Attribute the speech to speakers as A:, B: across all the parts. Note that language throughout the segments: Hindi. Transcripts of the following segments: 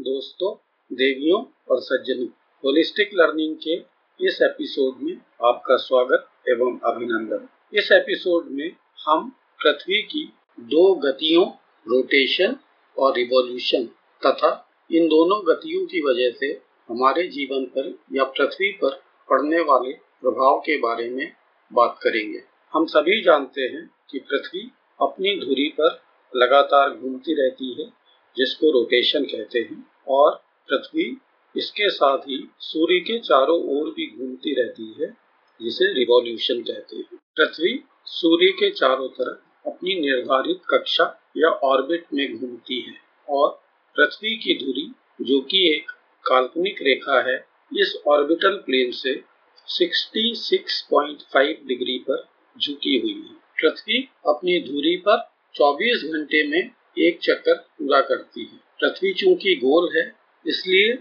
A: दोस्तों, देवियों और सज्जनों होलिस्टिक लर्निंग के इस एपिसोड में आपका स्वागत एवं अभिनंदन। इस एपिसोड में हम पृथ्वी की दो गतियों रोटेशन और रिवॉल्यूशन तथा इन दोनों गतियों की वजह से हमारे जीवन पर या पृथ्वी पर पड़ने वाले प्रभाव के बारे में बात करेंगे। हम सभी जानते हैं कि पृथ्वी अपनी धुरी पर लगातार घूमती रहती है जिसको रोटेशन कहते हैं, और पृथ्वी इसके साथ ही सूर्य के चारों ओर भी घूमती रहती है, जिसे रिवॉल्यूशन कहते हैं। पृथ्वी सूर्य के चारों तरफ़ अपनी निर्धारित कक्षा या ऑर्बिट में घूमती है, और पृथ्वी की धुरी जो कि एक काल्पनिक रेखा है, इस ऑर्बिटल प्लेन से 66.5 डिग्री पर झुकी हुई है। पृथ्वी अपनी धुरी पर 24 घंटे में एक चक्कर पूरा करती है। पृथ्वी चूँकि गोल है, इसलिए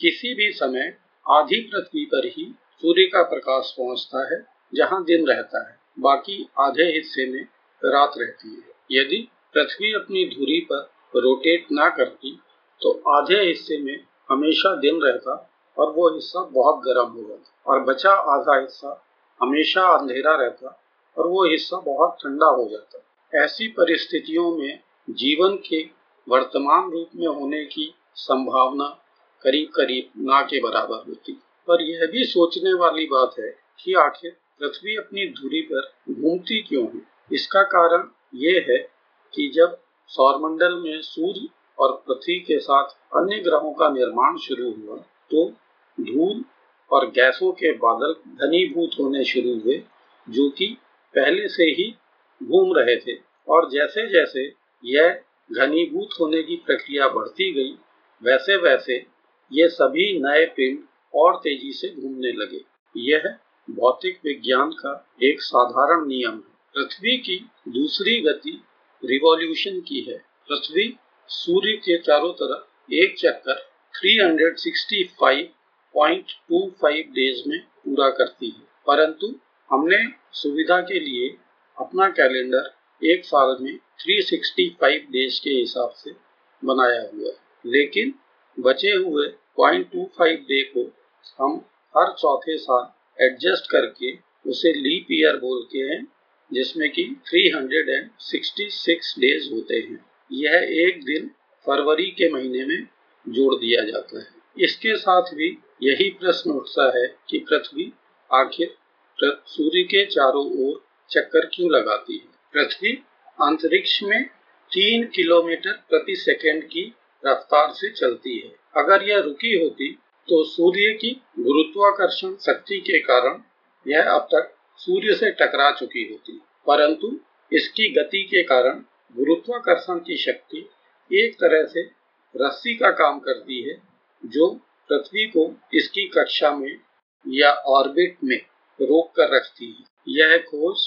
A: किसी भी समय आधी पृथ्वी पर ही सूर्य का प्रकाश पहुँचता है, जहाँ दिन रहता है। बाकी आधे हिस्से में रात रहती है। यदि पृथ्वी अपनी धुरी पर रोटेट ना करती तो आधे हिस्से में हमेशा दिन रहता और वो हिस्सा बहुत गर्म हो जाता। और बचा आधा हिस्सा हमेशा अंधेरा रहता और वो हिस्सा बहुत ठंडा हो जाता। ऐसी परिस्थितियों में जीवन के वर्तमान रूप में होने की संभावना करीब करीब ना के बराबर होती। पर यह भी सोचने वाली बात है कि आखिर पृथ्वी अपनी धुरी पर घूमती क्यों है? इसका कारण ये है कि जब सौरमंडल में सूर्य और पृथ्वी के साथ अन्य ग्रहों का निर्माण शुरू हुआ तो धूल और गैसों के बादल घनीभूत होने शुरू हुए, जो कि पहले से ही घूम रहे थे। और जैसे जैसे यह घनीभूत होने की प्रक्रिया बढ़ती गई। वैसे वैसे ये सभी नए पिंड और तेज़ी से घूमने लगे। यह भौतिक विज्ञान का एक साधारण नियम है। पृथ्वी की दूसरी गति रिवॉल्यूशन की है। पृथ्वी सूर्य के चारों तरफ़ एक चक्कर 365.25 डेज़ में पूरा करती है। परंतु हमने सुविधा के लिए अपना कैलेंडर एक साल में 365 डेज़ के हिसाब से बनाया हुआ है। लेकिन बचे हुए 0.25 डे को हम हर चौथे साल एडजस्ट करके उसे लीप ईयर बोलते हैं, जिसमें कि 366 डेज़ होते हैं। यह एक दिन फरवरी के महीने में जोड़ दिया जाता है। इसके साथ भी यही प्रश्न उठता है कि पृथ्वी आखिर सूर्य के चारों ओर चक्कर क्यों लगाती है? पृथ्वी अंतरिक्ष में तीन किलोमीटर प्रति सेकंड की रफ्तार से चलती है। अगर यह रुकी होती तो सूर्य की गुरुत्वाकर्षण शक्ति के कारण यह अब तक सूर्य से टकरा चुकी होती। परंतु इसकी गति के कारण गुरुत्वाकर्षण की शक्ति एक तरह से रस्सी का काम करती है, जो पृथ्वी को इसकी कक्षा में या ऑर्बिट में रोक कर रखती है। यह खोज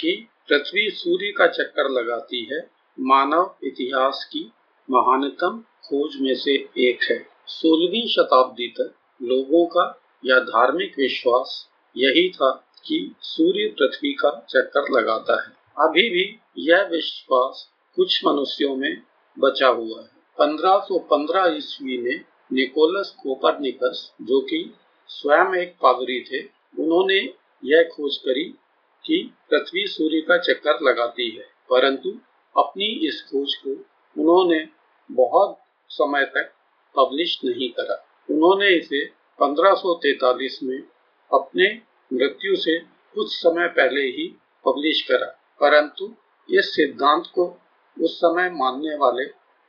A: कि पृथ्वी सूर्य का चक्कर लगाती है, मानव इतिहास की महानतम खोज में से एक है। सोलहवीं शताब्दी तक लोगों का या धार्मिक विश्वास यही था कि सूर्य पृथ्वी का चक्कर लगाता है। अभी भी यह विश्वास कुछ मनुष्यों में बचा हुआ है। 1515 ईस्वी में निकोलस कोपरनिकस, जो कि स्वयं एक पादरी थे, उन्होंने यह खोज करी कि पृथ्वी सूर्य का चक्कर लगाती है, परंतु अपनी इस खोज को उन्होंने बहुत समय तक पब्लिश नहीं करा। उन्होंने इसे 1543 में अपने मृत्यु से कुछ समय पहले ही पब्लिश करा, परंतु इस सिद्धांत को उस समय मानने वाले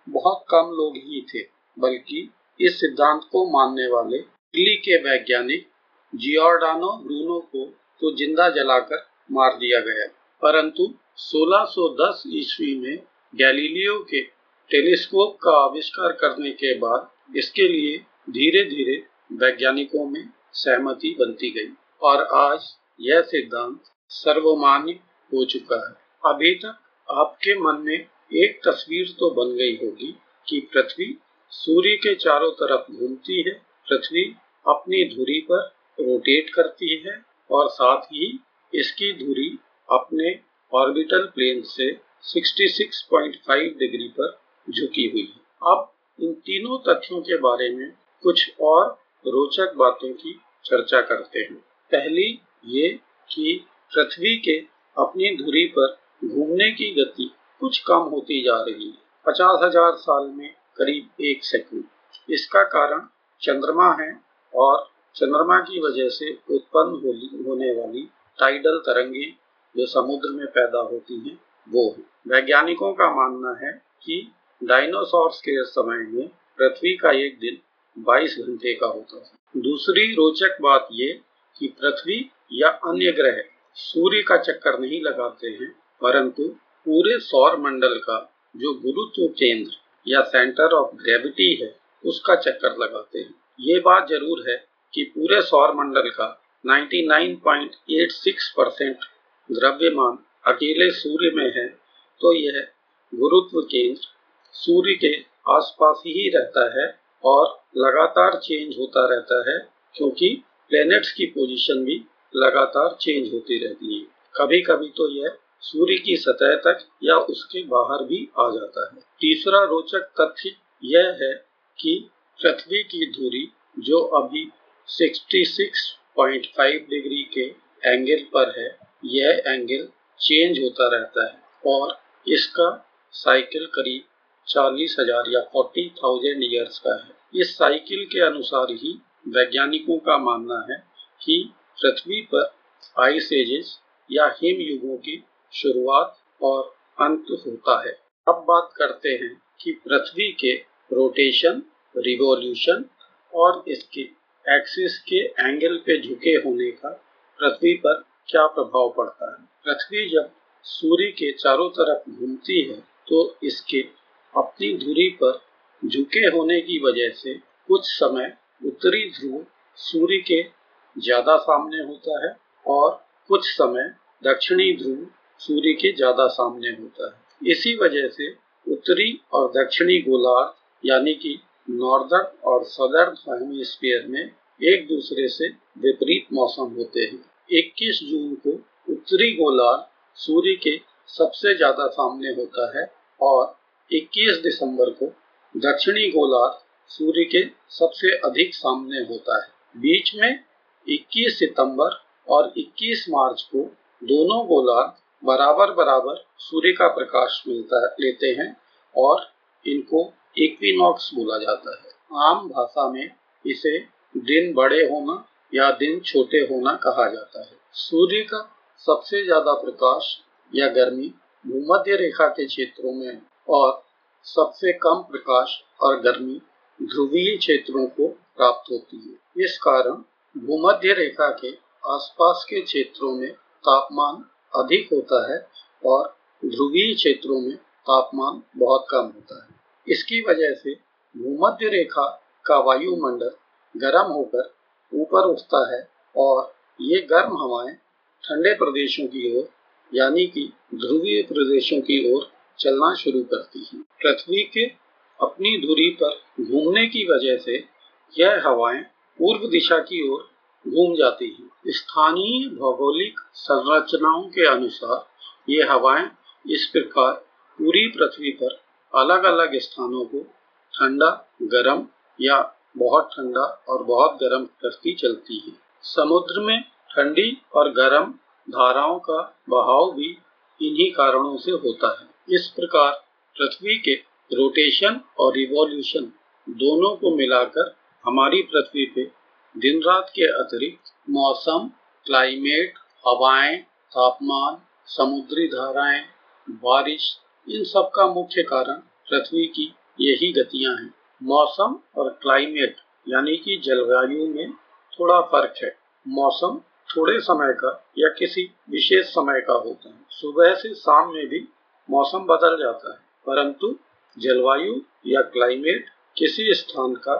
A: बहुत कम लोग ही थे, बल्कि इस सिद्धांत को मानने वाले इटली के वैज्ञानिक जियोर्डानो ब्रूनो को तो ज़िंदा जलाकर मार दिया गया। परंतु 1610 ईस्वी में गैलीलियो के टेलीस्कोप का आविष्कार करने के बाद इसके लिए धीरे धीरे वैज्ञानिकों में सहमति बनती गई और आज यह सिद्धांत सर्वमान्य हो चुका है। अभी तक आपके मन में एक तस्वीर तो बन गई होगी कि पृथ्वी सूर्य के चारों तरफ़ घूमती है, पृथ्वी अपनी धुरी पर रोटेट करती है और साथ ही इसकी धुरी अपने ऑर्बिटल प्लेन से 66.5 डिग्री पर झुकी हुई है। अब इन तीनों तथ्यों के बारे में कुछ और रोचक बातों की चर्चा करते हैं। पहली ये कि पृथ्वी के अपनी धुरी पर घूमने की गति कुछ कम होती जा रही है। पचास हज़ार साल में करीब एक सेकंड। इसका कारण चंद्रमा है और चंद्रमा की वजह से उत्पन्न होने वाली टाइडल तरंगे जो समुद्र में पैदा होती हैं, वो है। वैज्ञानिकों का मानना है कि डायनासोर्स के समय में पृथ्वी का एक दिन 22 घंटे का होता था दूसरी रोचक बात ये कि पृथ्वी या अन्य ग्रह सूर्य का चक्कर नहीं लगाते हैं, परंतु पूरे सौर मंडल का जो गुरुत्व केंद्र या सेंटर ऑफ़ ग्रेविटी है, उसका चक्कर लगाते हैं। ये बात ज़रूर है कि पूरे सौर मंडल का 99.86 परसेंट द्रव्यमान अकेले सूर्य में है तो यह गुरुत्व केंद्र सूर्य के आसपास ही रहता है और लगातार चेंज होता रहता है, क्योंकि प्लैनेट्स की पोजीशन भी लगातार चेंज होती रहती है। कभी कभी तो यह सूर्य की सतह तक या उसके बाहर भी आ जाता है। तीसरा रोचक तथ्य यह है कि पृथ्वी की दूरी जो अभी 66.5 डिग्री के एंगल पर है, यह एंगल चेंज होता रहता है और इसका साइकिल करीब चालीस हज़ार या फोर्टी थाउज़ेंड ईयर्स का है। इस साइकिल के अनुसार ही वैज्ञानिकों का मानना है कि पृथ्वी पर आइस एजेस या हिम युगों की शुरुआत और अंत होता है। अब बात करते हैं कि पृथ्वी के रोटेशन, रिवॉल्यूशन और इसके एक्सिस के एंगल पे झुके होने का पृथ्वी पर क्या प्रभाव पड़ता है? पृथ्वी जब सूर्य के चारों तरफ़ घूमती है तो इसके अपनी धुरी पर झुके होने की वजह से कुछ समय उत्तरी ध्रुव सूर्य के ज़्यादा सामने होता है और कुछ समय दक्षिणी ध्रुव सूर्य के ज़्यादा सामने होता है। इसी वजह से उत्तरी और दक्षिणी गोलार्ध, यानी कि नॉर्दर्न और सदर्न हेमिस्फीयर में एक दूसरे से विपरीत मौसम होते हैं। 21 जून को उत्तरी गोलार्ध सूर्य के सबसे ज़्यादा सामने होता है और 21 दिसंबर को दक्षिणी गोलार्ध सूर्य के सबसे अधिक सामने होता है। बीच में 21 सितंबर और 21 मार्च को दोनों गोलार्ध बराबर बराबर सूर्य का प्रकाश मिलता है, लेते हैं और इनको इक्विनॉक्स बोला जाता है। आम भाषा में इसे दिन बड़े होना या दिन छोटे होना कहा जाता है। सूर्य का सबसे ज़्यादा प्रकाश या गर्मी भूमध्य रेखा के क्षेत्रों में और सबसे कम प्रकाश और गर्मी ध्रुवीय क्षेत्रों को प्राप्त होती है। इस कारण भूमध्य रेखा के आसपास के क्षेत्रों में तापमान अधिक होता है और ध्रुवीय क्षेत्रों में तापमान बहुत कम होता है। इसकी वजह से भूमध्य रेखा का वायुमंडल गर्म होकर ऊपर उठता है और ये गर्म हवाएँ ठंडे प्रदेशों की ओर, यानी कि ध्रुवीय प्रदेशों की ओर चलना शुरू करती है पृथ्वी के अपनी धुरी पर घूमने की वजह से यह हवाएँ पूर्व दिशा की ओर घूम जाती हैं। स्थानीय भौगोलिक संरचनाओं के अनुसार ये हवाएँ इस प्रकार पूरी पृथ्वी पर अलग अलग स्थानों को ठंडा, गर्म या बहुत ठंडा और बहुत गर्म करती चलती है। समुद्र में ठंडी और गर्म धाराओं का बहाव भी इन्हीं कारणों से होता है। इस प्रकार पृथ्वी के रोटेशन और रिवॉल्यूशन दोनों को मिलाकर हमारी पृथ्वी पे दिन रात के अतिरिक्त मौसम, क्लाइमेट, हवाएँ, तापमान, समुद्री धाराएँ, बारिश, इन सब का मुख्य कारण पृथ्वी की यही गतियाँ हैं। मौसम और क्लाइमेट, यानी कि जलवायु में थोड़ा फ़र्क है। मौसम थोड़े समय का या किसी विशेष समय का होता है। सुबह से शाम में भी मौसम बदल जाता है, परंतु जलवायु या क्लाइमेट किसी स्थान का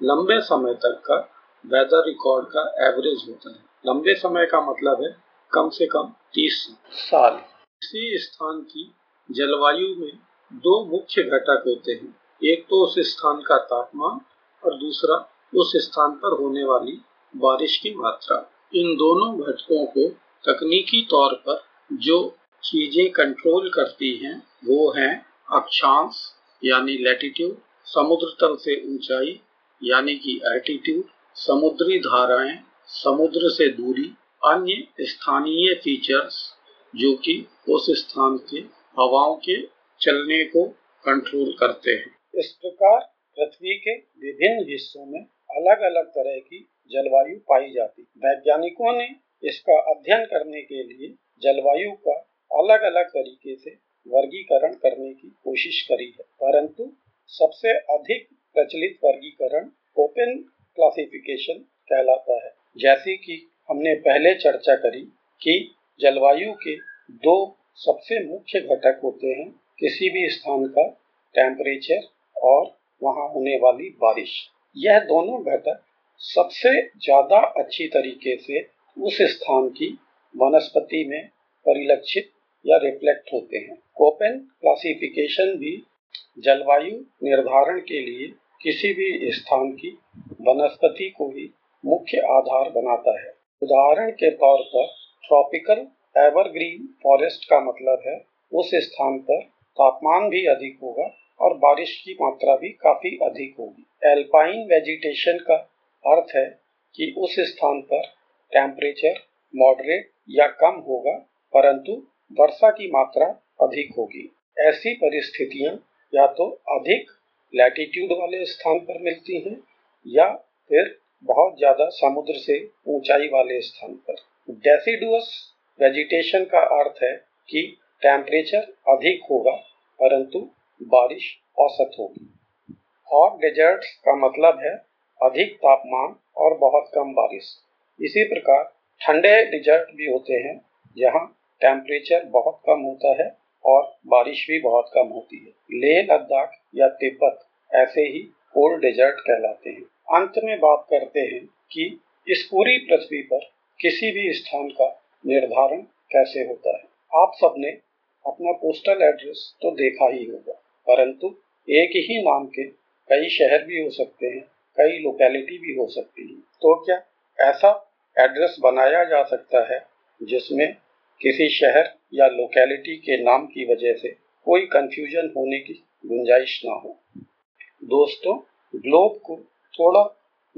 A: लंबे समय तक का वेदर रिकॉर्ड का एवरेज होता है। लंबे समय का मतलब है कम से कम तीस साल। किसी स्थान की जलवायु में दो मुख्य घटक होते हैं एक तो उस स्थान का तापमान और दूसरा उस स्थान पर होने वाली बारिश की मात्रा। इन दोनों घटकों को तकनीकी तौर पर जो चीज़ें कंट्रोल करती हैं, वो हैं अक्षांश, यानी लैटिट्यूड समुद्र तल से ऊंचाई, यानी कि एल्टीट्यूड समुद्री धाराएँ, समुद्र से दूरी, अन्य स्थानीय फीचर्स जो कि उस स्थान के हवाओं के चलने को कंट्रोल करते हैं। इस प्रकार पृथ्वी के विभिन्न हिस्सों में अलग अलग तरह की जलवायु पाई जाती। वैज्ञानिकों ने इसका अध्ययन करने के लिए जलवायु का अलग अलग तरीके से वर्गीकरण करने की कोशिश करी है। परंतु सबसे अधिक प्रचलित वर्गीकरण ओपन क्लासिफिकेशन कहलाता है। जैसे कि हमने पहले चर्चा करी कि जलवायु के दो सबसे मुख्य घटक होते हैं, किसी भी स्थान का टेम्परेचर और वहाँ होने वाली बारिश। यह दोनों घटक सबसे ज़्यादा अच्छी तरीके से उस स्थान की वनस्पति में परिलक्षित या रिफ्लेक्ट होते हैं। कोपेन क्लासिफिकेशन भी जलवायु निर्धारण के लिए किसी भी स्थान की वनस्पति को ही मुख्य आधार बनाता है। उदाहरण के तौर पर ट्रॉपिकल एवरग्रीन फॉरेस्ट का मतलब है, उस स्थान पर तापमान भी अधिक होगा और बारिश की मात्रा भी काफ़ी अधिक होगी। एल्पाइन वेजिटेशन का अर्थ है कि उस स्थान पर टेम्परेचर मॉडरेट या कम होगा, परंतु वर्षा की मात्रा अधिक होगी। ऐसी परिस्थितियाँ या तो अधिक लैटिट्यूड वाले स्थान पर मिलती हैं, या फिर बहुत ज़्यादा समुद्र से ऊंचाई वाले स्थान पर। डेसिडुअस वेजिटेशन का अर्थ है कि टेम्परेचर अधिक होगा, परंतु बारिश औसत होगी। हॉट डेजर्ट का मतलब है अधिक तापमान और बहुत कम बारिश। इसी प्रकार ठंडे डिजर्ट भी होते हैं, जहाँ टेम्परेचर बहुत कम होता है और बारिश भी बहुत कम होती है। लेह लद्दाख या तिब्बत ऐसे ही कोल्ड डेजर्ट कहलाते हैं। अंत में बात करते हैं कि इस पूरी पृथ्वी पर किसी भी स्थान का निर्धारण कैसे होता है। आप सबने अपना पोस्टल एड्रेस तो देखा ही होगा। परंतु एक ही नाम के कई शहर भी हो सकते हैं, कई लोकेलिटी भी हो सकती है। तो क्या ऐसा एड्रेस बनाया जा सकता है जिसमें किसी शहर या लोकेलिटी के नाम की वजह से कोई कंफ्यूजन होने की गुंजाइश ना हो? दोस्तों ग्लोब को थोड़ा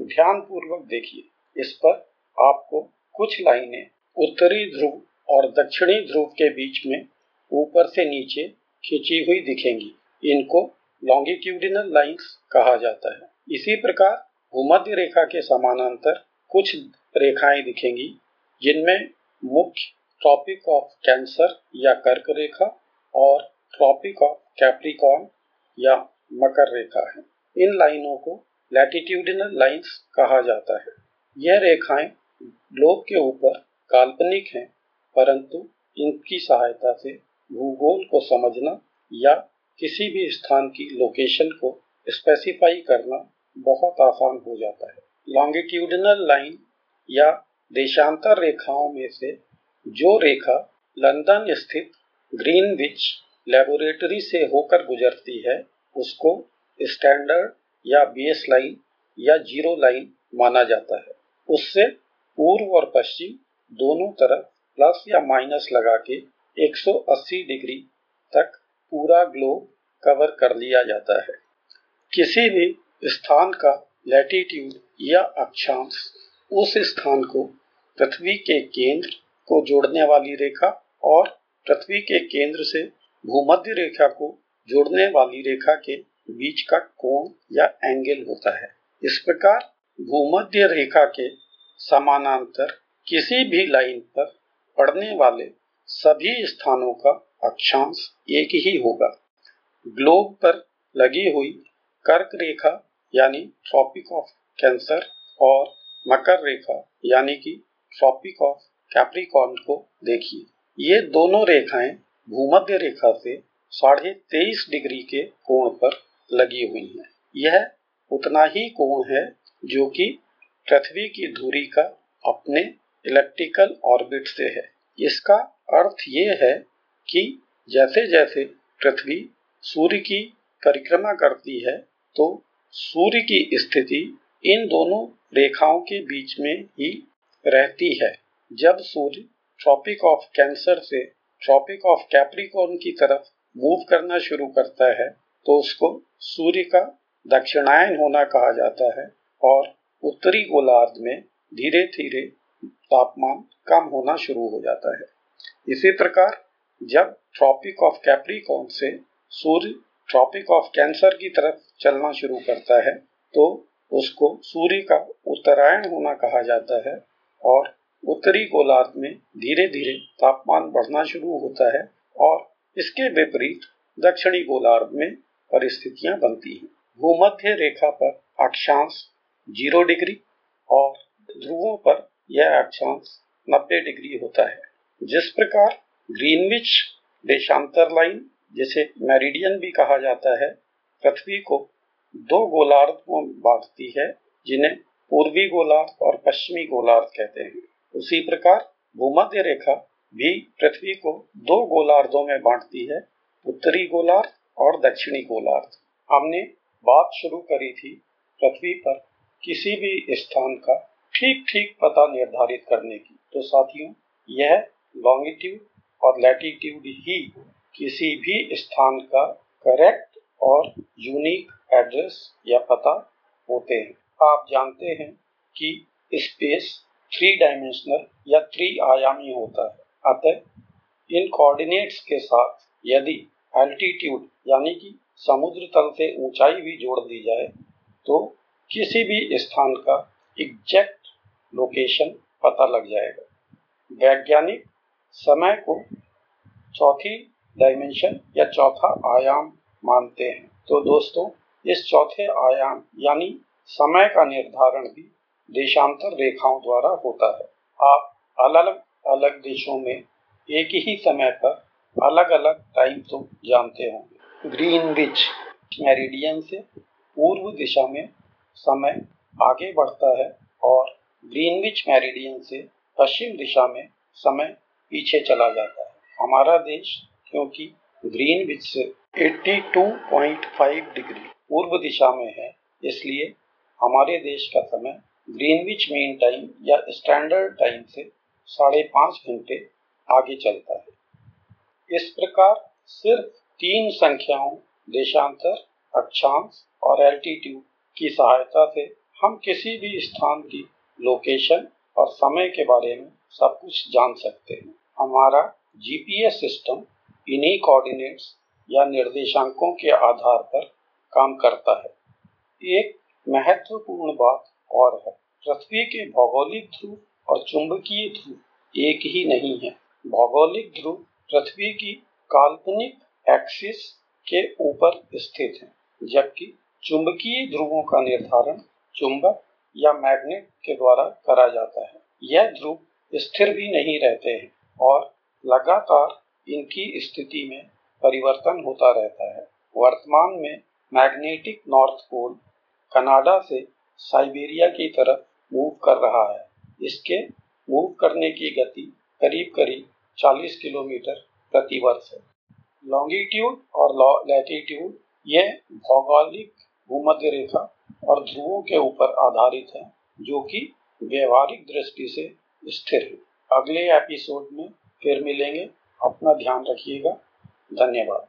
A: ध्यान पूर्वक देखिए। इस पर आपको कुछ लाइनें उत्तरी ध्रुव और दक्षिणी ध्रुव के बीच में ऊपर से नीचे खींची हुई दिखेंगी। इनको लॉन्गिट्यूडिनल लाइंस कहा जाता है। इसी प्रकार भूमध्य रेखा के समानांतर कुछ रेखाएँ दिखेंगी, जिनमें मुख्य ट्रॉपिक ऑफ़ कैंसर या कर्क रेखा और ट्रॉपिक ऑफ़ कैप्रिकॉन या मकर रेखा है। इन लाइनों को लैटिट्यूडिनल लाइंस कहा जाता है। यह रेखाएँ ग्लोब के ऊपर काल्पनिक हैं, परंतु इनकी सहायता से भूगोल को समझना या किसी भी स्थान की लोकेशन को स्पेसिफाई करना बहुत आसान हो जाता है। लॉन्गिट्यूडनल लाइन या देशांतर रेखाओं में से जो रेखा लंदन स्थित ग्रीनविच लेबोरेटरी से होकर गुजरती है, उसको स्टैंडर्ड या बेस लाइन या ज़ीरो लाइन माना जाता है। उससे पूर्व और पश्चिम दोनों तरफ़ प्लस या माइनस लगा के 180 डिग्री तक पूरा ग्लोब कवर कर लिया जाता है। किसी भी स्थान का लैटिट्यूड या अक्षांश उस स्थान को पृथ्वी के केंद्र को जोड़ने वाली रेखा और पृथ्वी के केंद्र से भूमध्य रेखा को जोड़ने वाली रेखा के बीच का कोण या एंगल होता है। इस प्रकार भूमध्य रेखा के समानांतर किसी भी लाइन पर पड़ने वाले सभी स्थानों का अक्षांश एक ही होगा। ग्लोब पर लगी हुई कर्क रेखा, यानी ट्रॉपिक ऑफ़ कैंसर और मकर रेखा, यानी कि ट्रॉपिक ऑफ़ कैप्रिकॉर्न को देखिए। ये दोनों रेखाएँ भूमध्य रेखा से साढ़े तेईस डिग्री के कोण पर लगी हुई हैं। यह उतना ही कोण है जो कि पृथ्वी की धुरी का अपने इलेक्ट्रिकल ऑर्बिट से है। इसका अर्थ ये है कि जैसे जैसे पृथ्वी सूर्य की परिक्रमा करती है तो सूर्य की स्थिति इन दोनों रेखाओं के बीच में ही रहती है। जब सूर्य ट्रॉपिक ऑफ़ कैंसर से ट्रॉपिक ऑफ़ कैप्रिकॉर्न की तरफ़ मूव करना शुरू करता है तो उसको सूर्य का दक्षिणायन होना कहा जाता है और उत्तरी गोलार्ध में धीरे धीरे तापमान कम होना शुरू हो जाता है। इसी प्रकार जब ट्रॉपिक ऑफ़ कैप्रिकॉन से सूर्य ट्रॉपिक ऑफ़ कैंसर की तरफ़ चलना शुरू करता है तो उसको सूर्य का उत्तरायण होना कहा जाता है और उत्तरी गोलार्ध में धीरे धीरे तापमान बढ़ना शुरू होता है और इसके विपरीत दक्षिणी गोलार्ध में परिस्थितियाँ बनती हैं। भूमध्य रेखा पर अक्षांश ज़ीरो डिग्री और ध्रुवों पर यह अक्षांश 90 डिग्री होता है। जिस प्रकार ग्रीनविच देशांतर लाइन, जिसे मेरिडियन भी कहा जाता है, पृथ्वी को दो गोलार्ध में बांटती है, जिन्हें पूर्वी गोलार्ध और पश्चिमी गोलार्ध कहते हैं। उसी प्रकार भूमध्य रेखा भी पृथ्वी को दो गोलार्धों में बांटती है, उत्तरी गोलार्ध और दक्षिणी गोलार्ध। हमने बात शुरू करी थी पृथ्वी पर किसी भी स्थान का ठीक ठीक पता निर्धारित करने की। तो साथियों, यह लॉन्गिट्यूड और लैटिट्यूड ही किसी भी स्थान का करेक्ट और यूनिक एड्रेस या पता होते हैं। आप जानते हैं कि स्पेस थ्री डायमेंशनल या थ्री आयामी होता है। अतः इन कोऑर्डिनेट्स के साथ यदि एल्टीट्यूड यानी कि समुद्र तल से ऊंचाई भी जोड़ दी जाए तो किसी भी स्थान का एग्जैक्ट लोकेशन पता लग जाएगा। वैज्ञानिक समय को चौथी डायमेंशन या चौथा आयाम मानते हैं। तो दोस्तों, इस चौथे आयाम यानी समय का निर्धारण भी देशांतर रेखाओं द्वारा होता है। आप अलग अलग देशों में एक ही समय पर अलग अलग टाइम तो जानते होंगे। ग्रीनविच मेरिडियन से पूर्व दिशा में समय आगे बढ़ता है और ग्रीनविच मेरिडियन से पश्चिम दिशा में समय पीछे चला जाता है। हमारा देश, क्योंकि ग्रीनविच से 82.5 डिग्री पूर्व दिशा में है, इसलिए हमारे देश का समय ग्रीनविच मेन टाइम या स्टैंडर्ड टाइम से साढ़े पाँच घंटे आगे चलता है। इस प्रकार सिर्फ़ तीन संख्याओं, देशांतर, अक्षांश और एल्टीट्यूड की सहायता से हम किसी भी स्थान की लोकेशन और समय के बारे में सब कुछ जान सकते हैं। हमारा जीपीएस सिस्टम इन्हीं कोऑर्डिनेट्स या निर्देशांकों के आधार पर काम करता है। एक महत्वपूर्ण बात और है, पृथ्वी के भौगोलिक ध्रुव और चुंबकीय ध्रुव एक ही नहीं है। भौगोलिक ध्रुव पृथ्वी की काल्पनिक एक्सिस के ऊपर स्थित है, जबकि चुंबकीय ध्रुवों का निर्धारण चुंबक या मैग्नेट के द्वारा करा जाता है। यह ध्रुव स्थिर भी नहीं रहते हैं और लगातार इनकी स्थिति में परिवर्तन होता रहता है। वर्तमान में मैग्नेटिक नॉर्थ पोल कनाडा से साइबेरिया की तरफ़ मूव कर रहा है। इसके मूव करने की गति करीब करीब 40 किलोमीटर प्रति वर्ष है। लॉन्गिट्यूड और लैटिट्यूड यह भौगोलिक भूमध्य रेखा और ध्रुवों के ऊपर आधारित है, जो कि व्यवहारिक दृष्टि से स्थिर अगले एपिसोड में फिर मिलेंगे। अपना ध्यान रखिएगा। धन्यवाद।